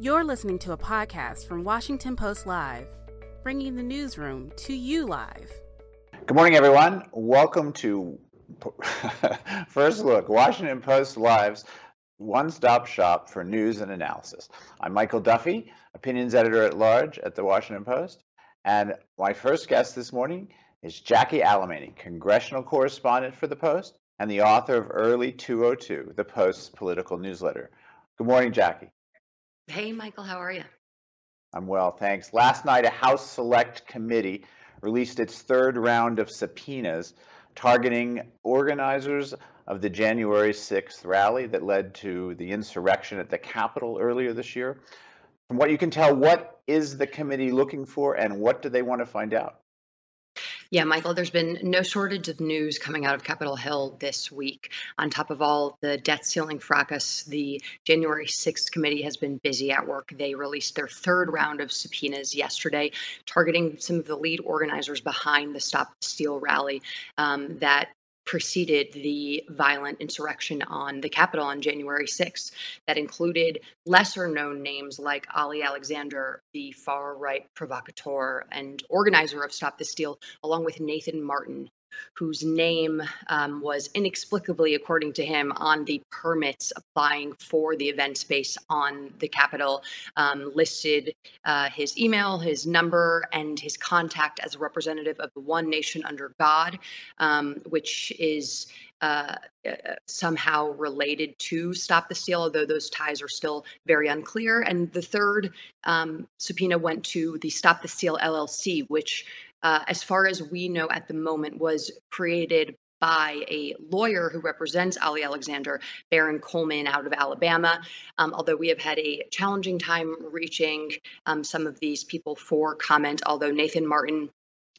You're listening to a podcast from Washington Post Live, bringing the newsroom to you live. Good morning, everyone. Welcome to First Look, Washington Post Live's one stop shop for news and analysis. I'm Michael Duffy, opinions editor at large at the Washington Post. And my first guest this morning is Jackie Alemany, congressional correspondent for the Post and the author of Early 202, the Post's political newsletter. Good morning, Jackie. Hey, Michael, how are you? I'm well, thanks. Last night, a House Select Committee released its third round of subpoenas targeting organizers of the January 6th rally that led to the insurrection at the Capitol earlier this year. From what you can tell, what is the committee looking for and what do they want to find out? Yeah, Michael, there's been no shortage of news coming out of Capitol Hill this week. On top of all the debt ceiling fracas, the January 6th committee has been busy at work. They released their third round of subpoenas yesterday, targeting some of the lead organizers behind the Stop the Steal rally um, that preceded the violent insurrection on the Capitol on January 6th that included lesser known names like Ali Alexander, the far right provocateur and organizer of Stop the Steal, along with Nathan Martin, whose name um, was inexplicably, according to him, on the permits applying for the event space on the Capitol, um, listed uh, his email, his number, and his contact as a representative of the One Nation Under God, um, which is uh, uh, somehow related to Stop the Steal, although those ties are still very unclear. And the third um, subpoena went to the Stop the Steal LLC, which uh, as far as we know at the moment, was created by a lawyer who represents Ali Alexander, Baron Coleman out of Alabama. Um, although we have had a challenging time reaching um, some of these people for comment, although Nathan Martin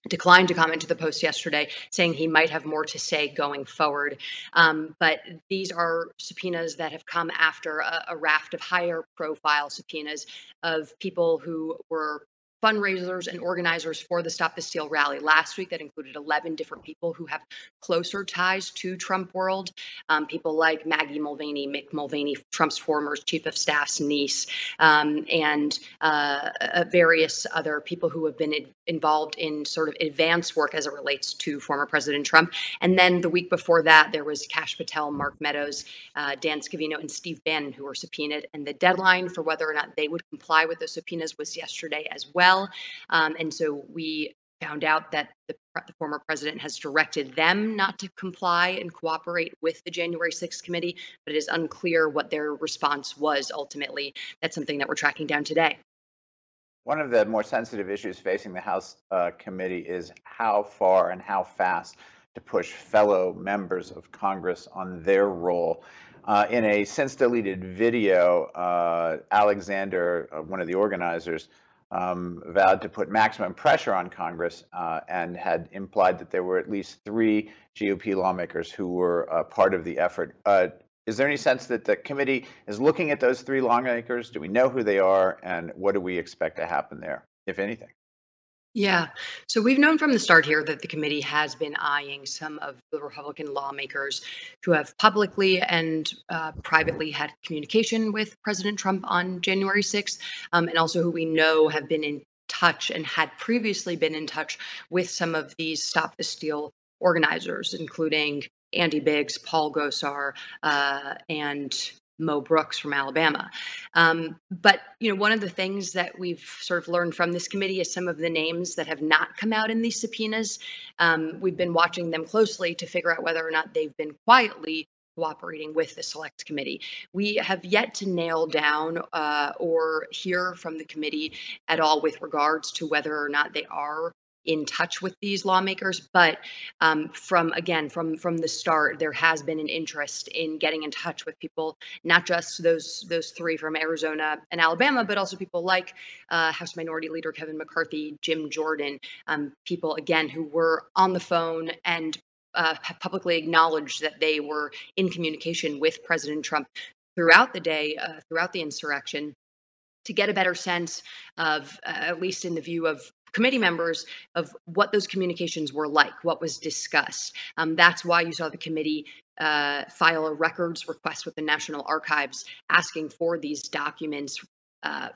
declined to comment to the post yesterday, saying he might have more to say going forward. Um, but these are subpoenas that have come after a, a raft of higher profile subpoenas of people who were fundraisers and organizers for the Stop the Steal rally last week that included 11 different people who have closer ties to Trump world. Um, people like Maggie Mulvaney, Mick Mulvaney, Trump's former chief of staff's niece, um, and uh, various other people who have been involved in sort of advanced work as it relates to former President Trump. And then the week before that, there was Kash Patel, Mark Meadows, uh, Dan Scavino, and Steve Bannon who were subpoenaed. And the deadline for whether or not they would comply with those subpoenas was yesterday as well well. Um, and so we found out that the, the, former president has directed them not to comply and cooperate with the January 6th committee, but it is unclear what their response was ultimately. That's something that we're tracking down today. One of the more sensitive issues facing the House uh, committee is how far and how fast to push fellow members of Congress on their role. Uh, in a since deleted video, uh, Alexander, uh, one of the organizers, um, vowed to put maximum pressure on Congress uh, and had implied that there were at least three GOP lawmakers who were uh, part of the effort. Uh, is there any sense that the committee is looking at those three lawmakers? Do we know who they are, and what do we expect to happen there, if anything? Yeah. So we've known from the start here that the committee has been eyeing some of the Republican lawmakers who have publicly and uh, privately had communication with President Trump on January 6th, um, and also who we know have been in touch and had previously been in touch with some of these Stop the Steal organizers, including Andy Biggs, Paul Gosar, uh, and Mo Brooks from Alabama. Um, but you know, one of the things that we've sort of learned from this committee is some of the names that have not come out in these subpoenas. Um, we've been watching them closely to figure out whether or not they've been quietly cooperating with the select committee. We have yet to nail down uh, or hear from the committee at all with regards to whether or not they are in touch with these lawmakers but um, from again from from the start there has been an interest in getting in touch with people not just those those three from arizona and alabama but also people like uh, house minority leader kevin mccarthy jim jordan um, people again who were on the phone and uh, publicly acknowledged that they were in communication with president trump throughout the day uh, throughout the insurrection to get a better sense of, uh, at least in the view of committee members of what those communications were like, what was discussed. Um, that's why you saw the committee uh, file a records request with the National Archives asking for these documents uh,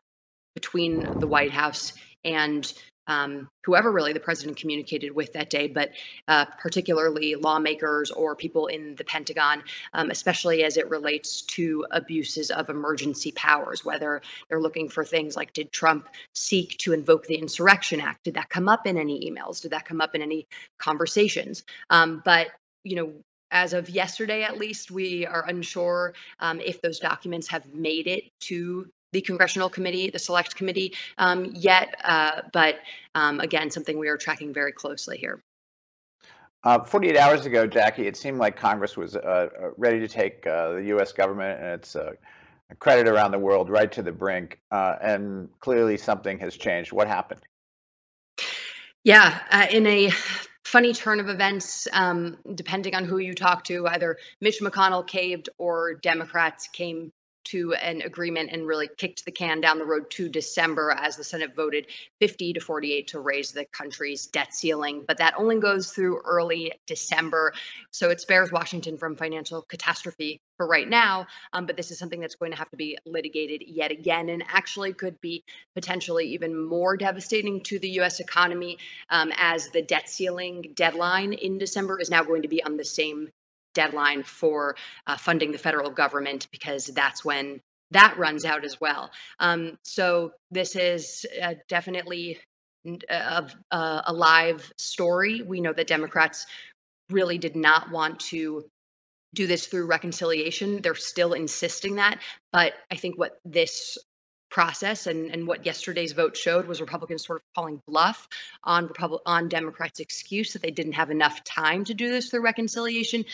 between the White House and um, whoever really the president communicated with that day, but uh, particularly lawmakers or people in the Pentagon, um, especially as it relates to abuses of emergency powers, whether they're looking for things like did Trump seek to invoke the Insurrection Act? Did that come up in any emails? Did that come up in any conversations? Um, but, you know, as of yesterday, at least, we are unsure um, if those documents have made it to the congressional committee, the select committee um, yet, uh, but um, again, something we are tracking very closely here. Uh, 48 hours ago, Jackie, it seemed like Congress was uh, uh ready to take uh, the U.S. government and its uh, credit around the world right to the brink, and clearly something has changed. What happened? Yeah, in a funny turn of events, um, depending on who you talk to, either Mitch McConnell caved or Democrats came to an agreement and really kicked the can down the road to December as the Senate voted 50 to 48 to raise the country's debt ceiling. But that only goes through early December. So it spares Washington from financial catastrophe for right now. Um, but this is something that's going to have to be litigated yet again and actually could be potentially even more devastating to the US economy um, as the debt ceiling deadline in December is now going to be on the same deadline for uh, funding the federal government because that's when that runs out as well. Um, so this is uh, definitely a, a, a live story. We know that Democrats really did not want to do this through reconciliation. They're still insisting that. But I think what this process and, and what yesterday's vote showed was Republicans sort of calling bluff on Republic on Democrats' excuse that they didn't have enough time to do this through reconciliation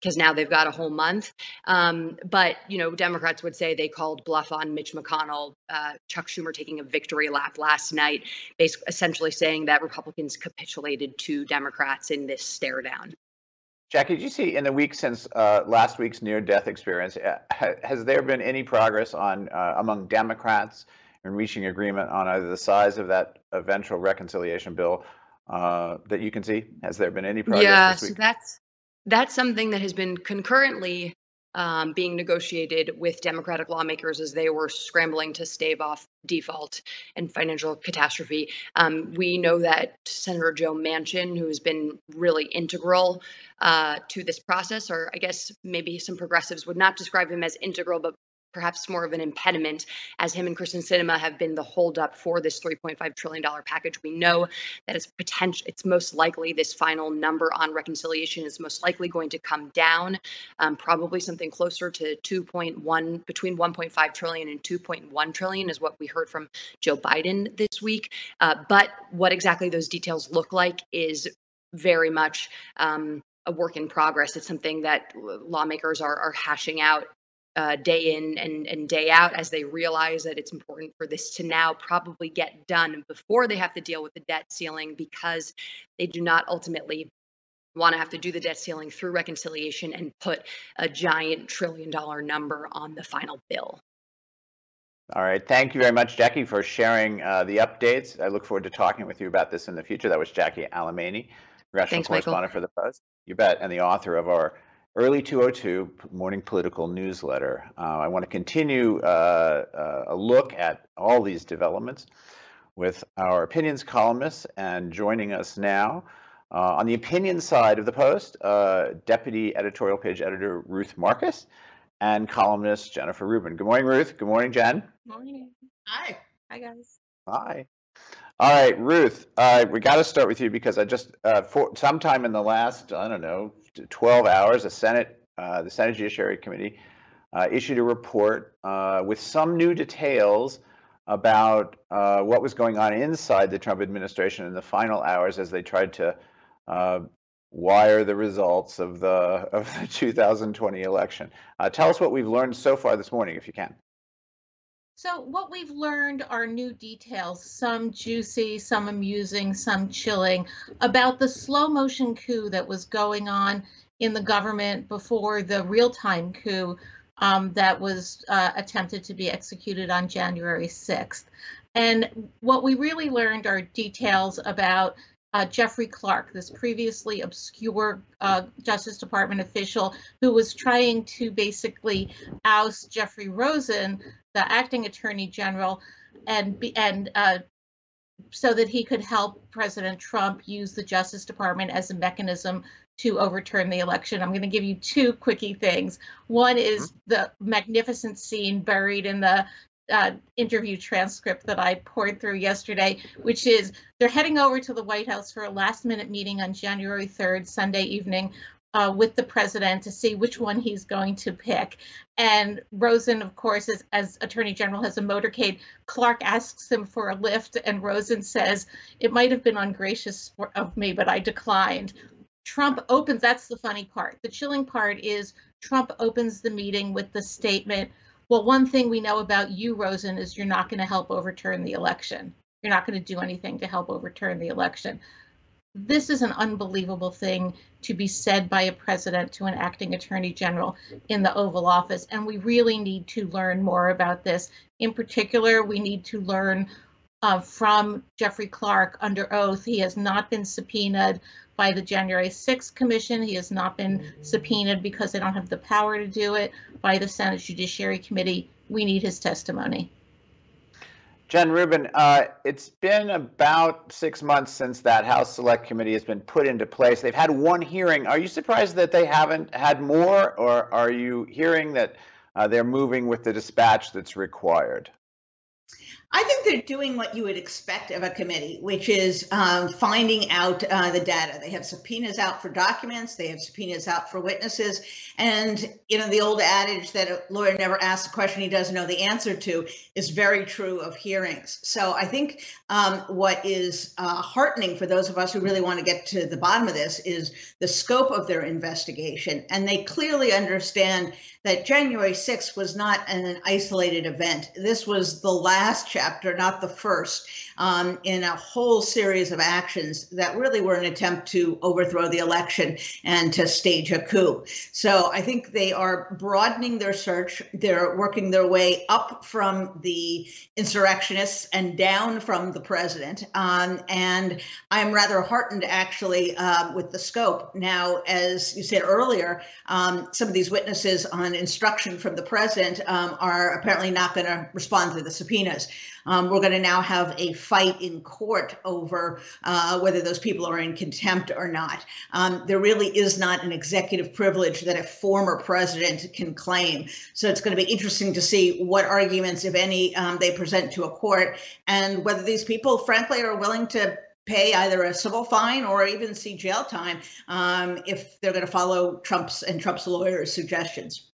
because now they've got a whole month. Um, but you know, Democrats would say they called bluff on Mitch McConnell, uh, Chuck Schumer taking a victory lap last night, basically essentially saying that Republicans capitulated to Democrats in this stare down. Jackie, did you see in the week since uh, last week's near-death experience, uh, has there been any progress on uh, among Democrats in reaching agreement on either the size of that eventual reconciliation bill uh, that you can see? Has there been any progress? Yeah, so that's that's something that has been concurrently um, being negotiated with Democratic lawmakers as they were scrambling to stave off default and financial catastrophe. Um, we know that Senator Joe Manchin, who has been really integral uh, to this process, or I guess maybe some progressives would not describe him as integral, but perhaps more of an impediment as him and Kyrsten Sinema have been the holdup for this $3.5 trillion package. We know that it's potential, it's most likely this final number on reconciliation is most likely going to come down, um, probably something closer to 2.1, between 1.5 trillion and 2.1 trillion is what we heard from Joe Biden this week. Uh, but what exactly those details look like is very much um, a work in progress. It's something that lawmakers are, are hashing out uh, day in and, and day out as they realize that it's important for this to now probably get done before they have to deal with the debt ceiling because they do not ultimately want to have to do the debt ceiling through reconciliation and put a giant trillion dollar number on the final bill. All right. Thank you very much, Jackie, for sharing uh, the updates. I look forward to talking with you about this in the future. That was Jackie Alemany, congressional Thanks, correspondent Michael. for the Post. You bet. And the author of our Early 202 Morning Political Newsletter. Uh, I want to continue uh, uh, a look at all these developments with our opinions columnists and joining us now uh, on the opinion side of the Post, uh, Deputy Editorial Page Editor Ruth Marcus and columnist Jennifer Rubin. Good morning, Ruth. Good morning, Jen. Morning. Hi. Hi, guys. Hi. All right, Ruth, uh, we got to start with you because I just, uh, for sometime in the last, I don't know, 12 hours, the Senate, uh, the Senate Judiciary Committee uh, issued a report uh, with some new details about uh, what was going on inside the Trump administration in the final hours as they tried to uh, wire the results of the of the 2020 election. Tell us what we've learned so far this morning, if you can. So, what we've learned are new details, some juicy, some amusing, some chilling, about the slow motion coup that was going on in the government before the real time coup um, that was uh, attempted to be executed on January 6th. And what we really learned are details about uh, Jeffrey Clark, this previously obscure uh, Justice Department official who was trying to basically oust Jeffrey Rosen, the acting Attorney General, and be, and uh, so that he could help President Trump use the Justice Department as a mechanism to overturn the election. I'm going to give you two quickie things. One is mm-hmm. the magnificent scene buried in the uh, interview transcript that I poured through yesterday, which is they're heading over to the White House for a last minute meeting on January 3rd, Sunday evening, uh, with the president to see which one he's going to pick. And Rosen, of course, is, as Attorney General, has a motorcade. Clark asks him for a lift, and Rosen says, It might have been ungracious for, of me, but I declined. Trump opens, that's the funny part. The chilling part is Trump opens the meeting with the statement well, one thing we know about you, Rosen, is you're not going to help overturn the election. You're not going to do anything to help overturn the election. This is an unbelievable thing to be said by a president to an acting attorney general in the Oval Office. And we really need to learn more about this. In particular, we need to learn uh, from Jeffrey Clark under oath. He has not been subpoenaed by the January 6th Commission. He has not been subpoenaed because they don't have the power to do it by the Senate Judiciary Committee. We need his testimony. Jen Rubin, uh, it's been about six months since that House Select Committee has been put into place. They've had one hearing. Are you surprised that they haven't had more, or are you hearing that uh, they're moving with the dispatch that's required? I think they're doing what you would expect of a committee, which is um, finding out uh, the data. They have subpoenas out for documents, they have subpoenas out for witnesses. And, you know, the old adage that a lawyer never asks a question he doesn't know the answer to is very true of hearings. So I think um, what is uh, heartening for those of us who really want to get to the bottom of this is the scope of their investigation. And they clearly understand that January 6th was not an isolated event. This was the last chapter, not the first, um, in a whole series of actions that really were an attempt to overthrow the election and to stage a coup. So I think they are broadening their search. They're working their way up from the insurrectionists and down from the president. Um, and I'm rather heartened actually uh, with the scope. Now, as you said earlier, um, some of these witnesses on instruction from the president um, are apparently not going to respond to the subpoenas. Um, we're going to now have a fight in court over uh, whether those people are in contempt or not. Um, there really is not an executive privilege that a former president can claim. So it's going to be interesting to see what arguments, if any, um, they present to a court and whether these people, frankly, are willing to pay either a civil fine or even see jail time um, if they're going to follow Trump's and Trump's lawyers' suggestions.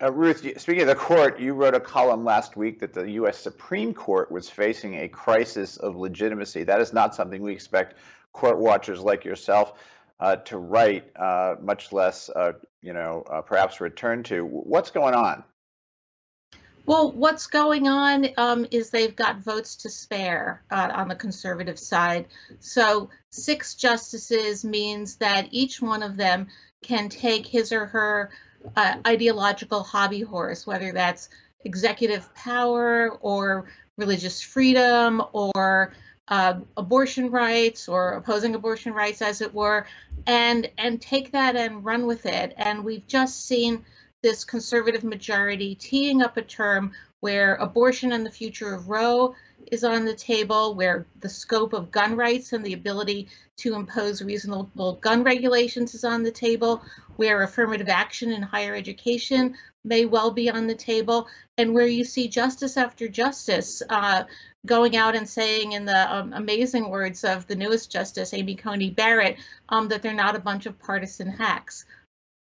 Uh, Ruth, speaking of the court, you wrote a column last week that the U.S. Supreme Court was facing a crisis of legitimacy. That is not something we expect court watchers like yourself uh, to write, uh, much less, uh, you know, uh, perhaps return to. What's going on? Well, what's going on um, is they've got votes to spare uh, on the conservative side. So six justices means that each one of them can take his or her uh, ideological hobby horse, whether that's executive power or religious freedom or uh, abortion rights or opposing abortion rights, as it were, and and take that and run with it. And we've just seen this conservative majority teeing up a term where abortion and the future of Roe is on the table, where the scope of gun rights and the ability to impose reasonable gun regulations is on the table, where affirmative action in higher education may well be on the table, and where you see justice after justice uh, going out and saying, in the um, amazing words of the newest justice, Amy Coney Barrett, um, that they're not a bunch of partisan hacks.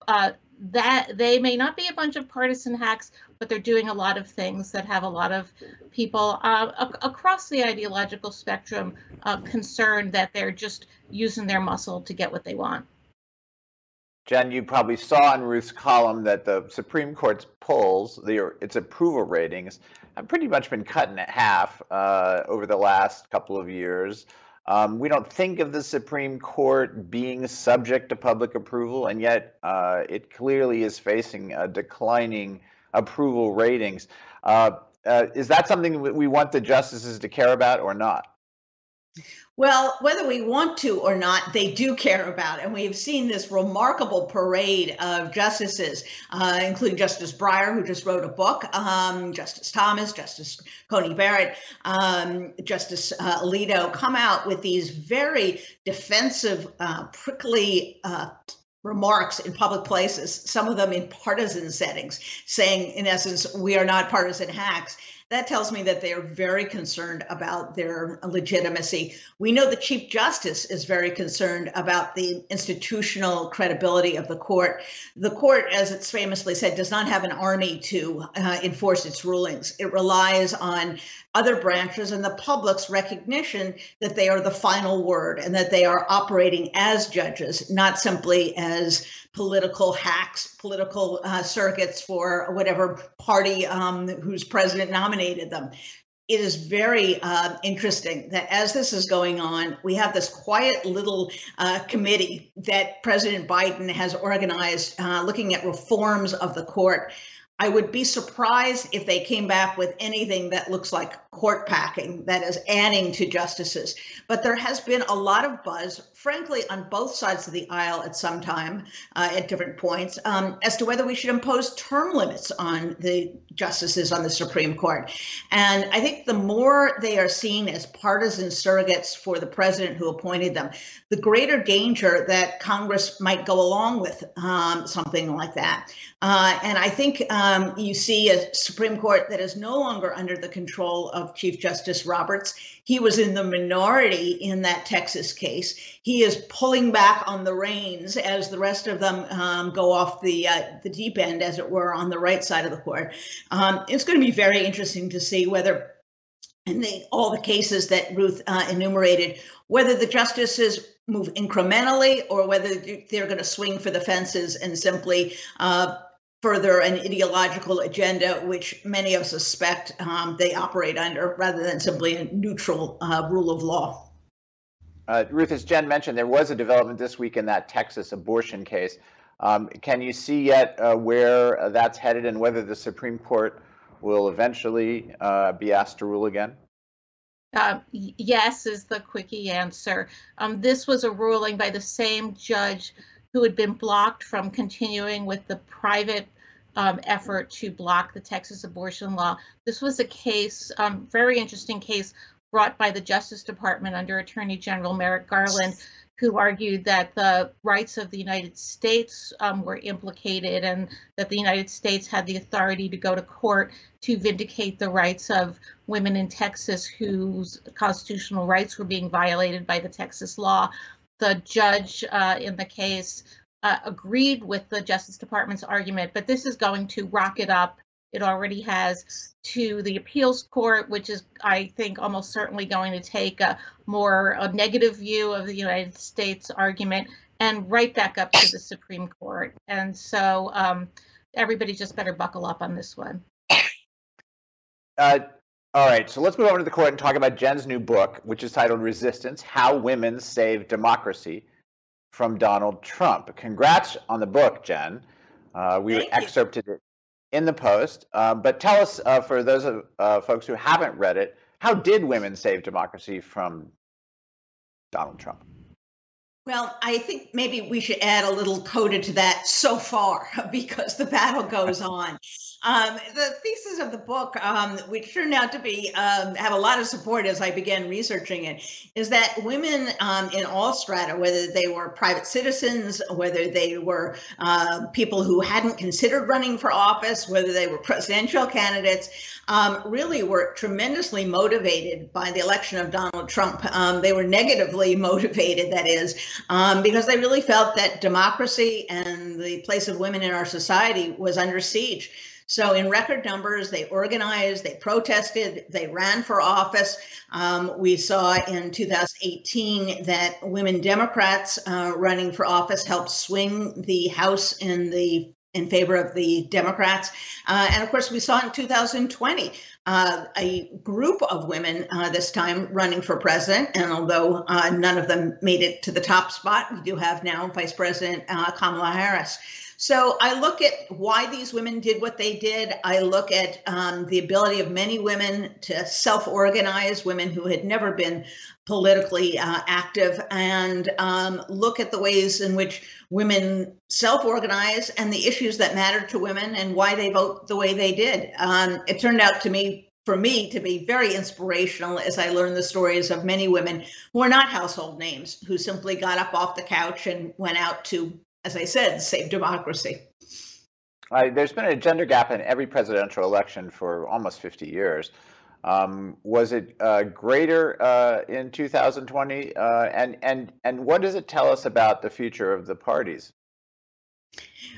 Uh, that they may not be a bunch of partisan hacks, but they're doing a lot of things that have a lot of people uh, ac- across the ideological spectrum uh, concerned that they're just using their muscle to get what they want. Jen, you probably saw in Ruth's column that the Supreme Court's polls, its approval ratings, have pretty much been cut in half uh, over the last couple of years. Um, we don't think of the Supreme Court being subject to public approval, and yet uh, it clearly is facing a declining approval ratings. Uh, uh, is that something we want the justices to care about or not? Well, whether we want to or not, they do care about. And we've seen this remarkable parade of justices, uh, including Justice Breyer, who just wrote a book, um, Justice Thomas, Justice Coney Barrett, um, Justice uh, Alito, come out with these very defensive, uh, prickly uh, remarks in public places, some of them in partisan settings, saying, in essence, we are not partisan hacks that tells me that they are very concerned about their legitimacy. We know the Chief Justice is very concerned about the institutional credibility of the court. The court, as it's famously said, does not have an army to uh, enforce its rulings. It relies on other branches and the public's recognition that they are the final word and that they are operating as judges, not simply as political hacks, political uh, circuits for whatever party um, whose president nominated them. It is very uh, interesting that as this is going on, we have this quiet little uh, committee that President Biden has organized uh, looking at reforms of the court. I would be surprised if they came back with anything that looks like court packing, that is adding to justices. But there has been a lot of buzz, frankly, on both sides of the aisle at some time, uh, at different points, um, as to whether we should impose term limits on the justices on the Supreme Court. And I think the more they are seen as partisan surrogates for the president who appointed them, the greater danger that Congress might go along with um, something like that. Uh, and I think um, you see a Supreme Court that is no longer under the control of Chief Justice Roberts. He was in the minority in that Texas case. He is pulling back on the reins as the rest of them um, go off the uh, the deep end, as it were, on the right side of the court. Um, it's going to be very interesting to see whether in the, all the cases that Ruth uh, enumerated, whether the justices move incrementally or whether they're going to swing for the fences and simply uh, further an ideological agenda, which many of us suspect um, they operate under, rather than simply a neutral uh, rule of law. Uh, Ruth, as Jen mentioned, there was a development this week in that Texas abortion case. Um, can you see yet uh, where that's headed and whether the Supreme Court will eventually uh, be asked to rule again? Uh, yes, is the quickie answer. Um, this was a ruling by the same judge who had been blocked from continuing with the private um, effort to block the Texas abortion law. This was a case, um, very interesting case, brought by the Justice Department under Attorney General Merrick Garland, who argued that the rights of the United States um, were implicated and that the United States had the authority to go to court to vindicate the rights of women in Texas whose constitutional rights were being violated by the Texas law. The judge uh, in the case uh, agreed with the Justice Department's argument, but this is going to rock it up. It already has to the appeals court, which is, I think, almost certainly going to take a more a negative view of the United States argument and right back up to the Supreme Court. And so um, everybody just better buckle up on this one. Uh, all right, so let's move over to the court and talk about Jen's new book, which is titled Resistance How Women Save Democracy from Donald Trump. Congrats on the book, Jen. Uh, we Thank excerpted you. it in the post. Uh, but tell us, uh, for those of uh, folks who haven't read it, how did women save democracy from Donald Trump? Well, I think maybe we should add a little coda to that so far because the battle goes on. Um, the thesis of the book, um, which turned out to be um, have a lot of support as I began researching it, is that women um, in all strata, whether they were private citizens, whether they were uh, people who hadn't considered running for office, whether they were presidential candidates, um, really were tremendously motivated by the election of Donald Trump. Um, they were negatively motivated, that is, because they really felt that democracy and the place of women in our society was under siege. So, in record numbers, they organized, they protested, they ran for office. Um, we saw in 2018 that women Democrats uh, running for office helped swing the House in the in favor of the Democrats. Uh, and of course, we saw in 2020 uh, a group of women uh, this time running for president. And although uh, none of them made it to the top spot, we do have now Vice President uh, Kamala Harris. So I look at why these women did what they did. I look at um, the ability of many women to self organize, women who had never been politically uh, active, and um, look at the ways in which women self organize and the issues that matter to women and why they vote the way they did. Um, it turned out to me for me to be very inspirational as I learned the stories of many women who are not household names, who simply got up off the couch and went out to, as I said, save democracy. Uh, there's been a gender gap in every presidential election for almost 50 years. Um, was it uh, greater uh, in 2020? Uh, and and and what does it tell us about the future of the parties?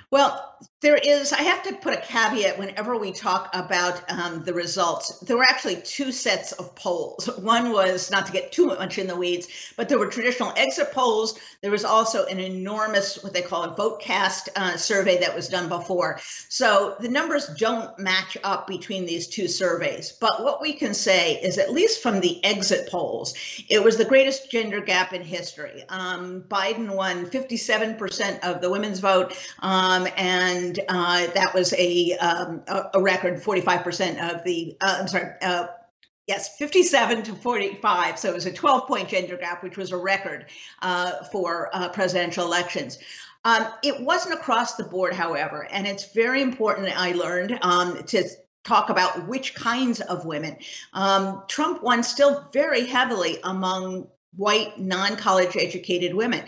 Well, there is, I have to put a caveat whenever we talk about um, the results. There were actually two sets of polls. One was, not to get too much in the weeds, but there were traditional exit polls. There was also an enormous, what they call a vote cast uh, survey that was done before. So the numbers don't match up between these two surveys. But what we can say is, at least from the exit polls, it was the greatest gender gap in history. Um, Biden won 57% of the women's vote. Um, and uh, that was a, um, a, record 45% of the, uh, I'm sorry, uh, yes, 57 to 45. So it was a 12 point gender gap, which was a record uh, for uh, presidential elections. Um, it wasn't across the board, however, and it's very important, I learned, um, to talk about which kinds of women. Um, Trump won still very heavily among white, non college educated women.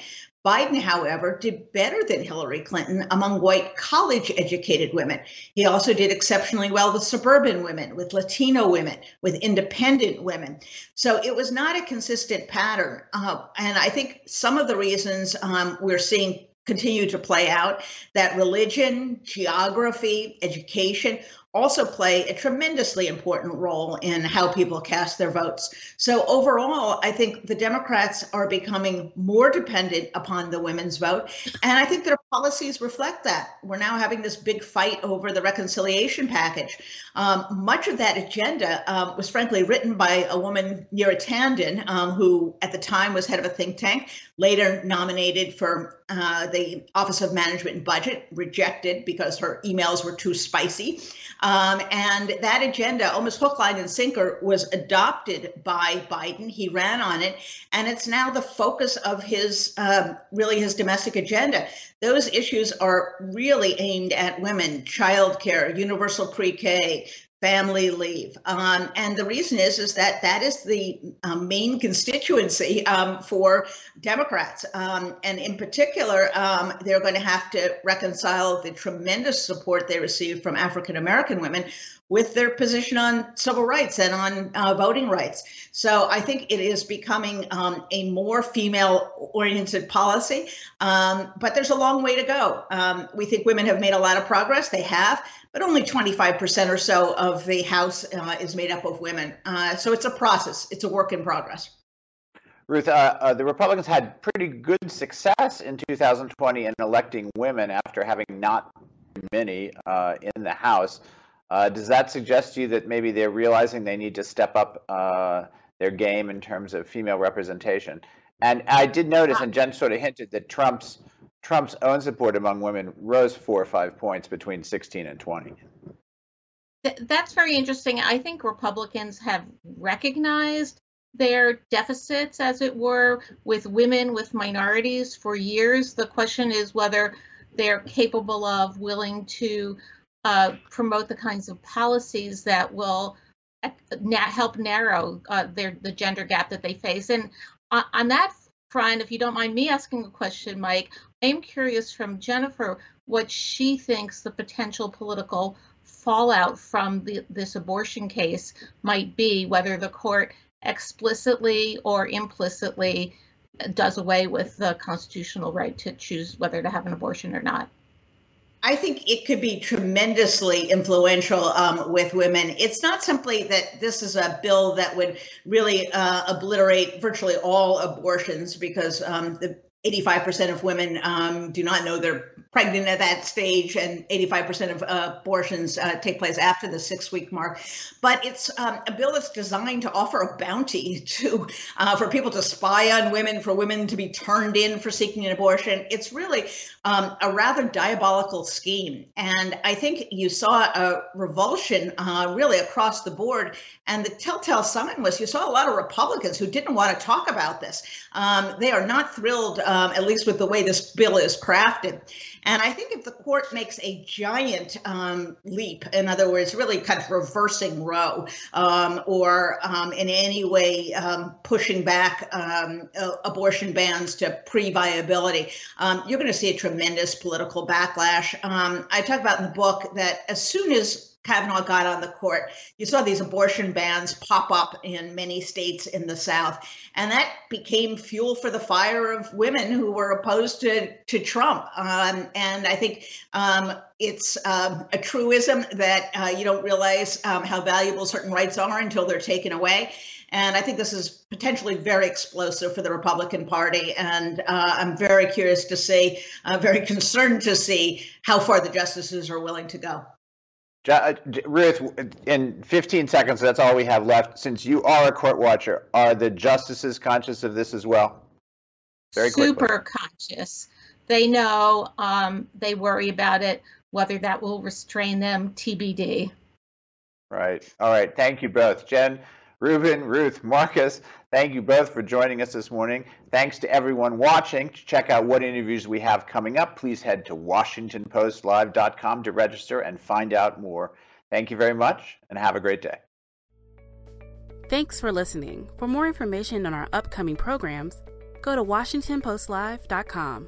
Biden, however, did better than Hillary Clinton among white college educated women. He also did exceptionally well with suburban women, with Latino women, with independent women. So it was not a consistent pattern. Uh, and I think some of the reasons um, we're seeing continue to play out that religion, geography, education also play a tremendously important role in how people cast their votes. So, overall, I think the Democrats are becoming more dependent upon the women's vote. And I think their policies reflect that. We're now having this big fight over the reconciliation package. Um, much of that agenda um, was frankly written by a woman, Neera Tanden, um, who at the time was head of a think tank, later nominated for uh, the Office of Management and Budget, rejected because her emails were too spicy. Um, and that agenda, almost hook, line, and sinker, was adopted by Biden. He ran on it, and it's now the focus of his um, really his domestic agenda. Those issues are really aimed at women, childcare, universal pre-K, family leave. Um, and the reason is is that that is the um, main constituency um, for Democrats. Um, and in particular, um, they're going to have to reconcile the tremendous support they receive from African American women with their position on civil rights and on uh, voting rights. So I think it is becoming um, a more female oriented policy, um, but there's a long way to go. Um, we think women have made a lot of progress. They have, but only 25% or so of the House uh, is made up of women. Uh, so it's a process, it's a work in progress. Ruth, uh, uh, the Republicans had pretty good success in 2020 in electing women after having not many uh, in the House. Uh, does that suggest to you that maybe they're realizing they need to step up uh, their game in terms of female representation? And I did notice, and Jen sort of hinted that Trump's Trump's own support among women rose four or five points between 16 and 20. That's very interesting. I think Republicans have recognized their deficits, as it were, with women, with minorities for years. The question is whether they're capable of, willing to uh, promote the kinds of policies that will na- help narrow uh, their the gender gap that they face. And on, on that front, if you don't mind me asking a question, Mike, I'm curious from Jennifer what she thinks the potential political fallout from the, this abortion case might be, whether the court explicitly or implicitly does away with the constitutional right to choose whether to have an abortion or not. I think it could be tremendously influential um, with women. It's not simply that this is a bill that would really uh, obliterate virtually all abortions, because um, the 85% of women um, do not know they're pregnant at that stage, and 85% of uh, abortions uh, take place after the six week mark. But it's um, a bill that's designed to offer a bounty to uh, for people to spy on women, for women to be turned in for seeking an abortion. It's really um, a rather diabolical scheme. And I think you saw a revulsion uh, really across the board. And the telltale sign was you saw a lot of Republicans who didn't want to talk about this. Um, they are not thrilled um, at least with the way this bill is crafted. And I think if the court makes a giant um, leap, in other words, really kind of reversing Roe um, or um, in any way um, pushing back um, abortion bans to pre viability, you're going to see a tremendous political backlash. I talk about in the book that as soon as Kavanaugh got on the court, you saw these abortion bans pop up in many states in the South. And that became fuel for the fire of women who were opposed to, to Trump. Um, and I think um, it's um, a truism that uh, you don't realize um, how valuable certain rights are until they're taken away. And I think this is potentially very explosive for the Republican Party. And uh, I'm very curious to see, uh, very concerned to see how far the justices are willing to go. Uh, Ruth, in 15 seconds, that's all we have left. Since you are a court watcher, are the justices conscious of this as well? Very good. Super quickly. conscious. They know, um, they worry about it, whether that will restrain them, TBD. Right. All right. Thank you both. Jen, Rubin, Ruth, Marcus, thank you both for joining us this morning. Thanks to everyone watching. To check out what interviews we have coming up, please head to WashingtonPostLive.com to register and find out more. Thank you very much and have a great day. Thanks for listening. For more information on our upcoming programs, go to WashingtonPostLive.com.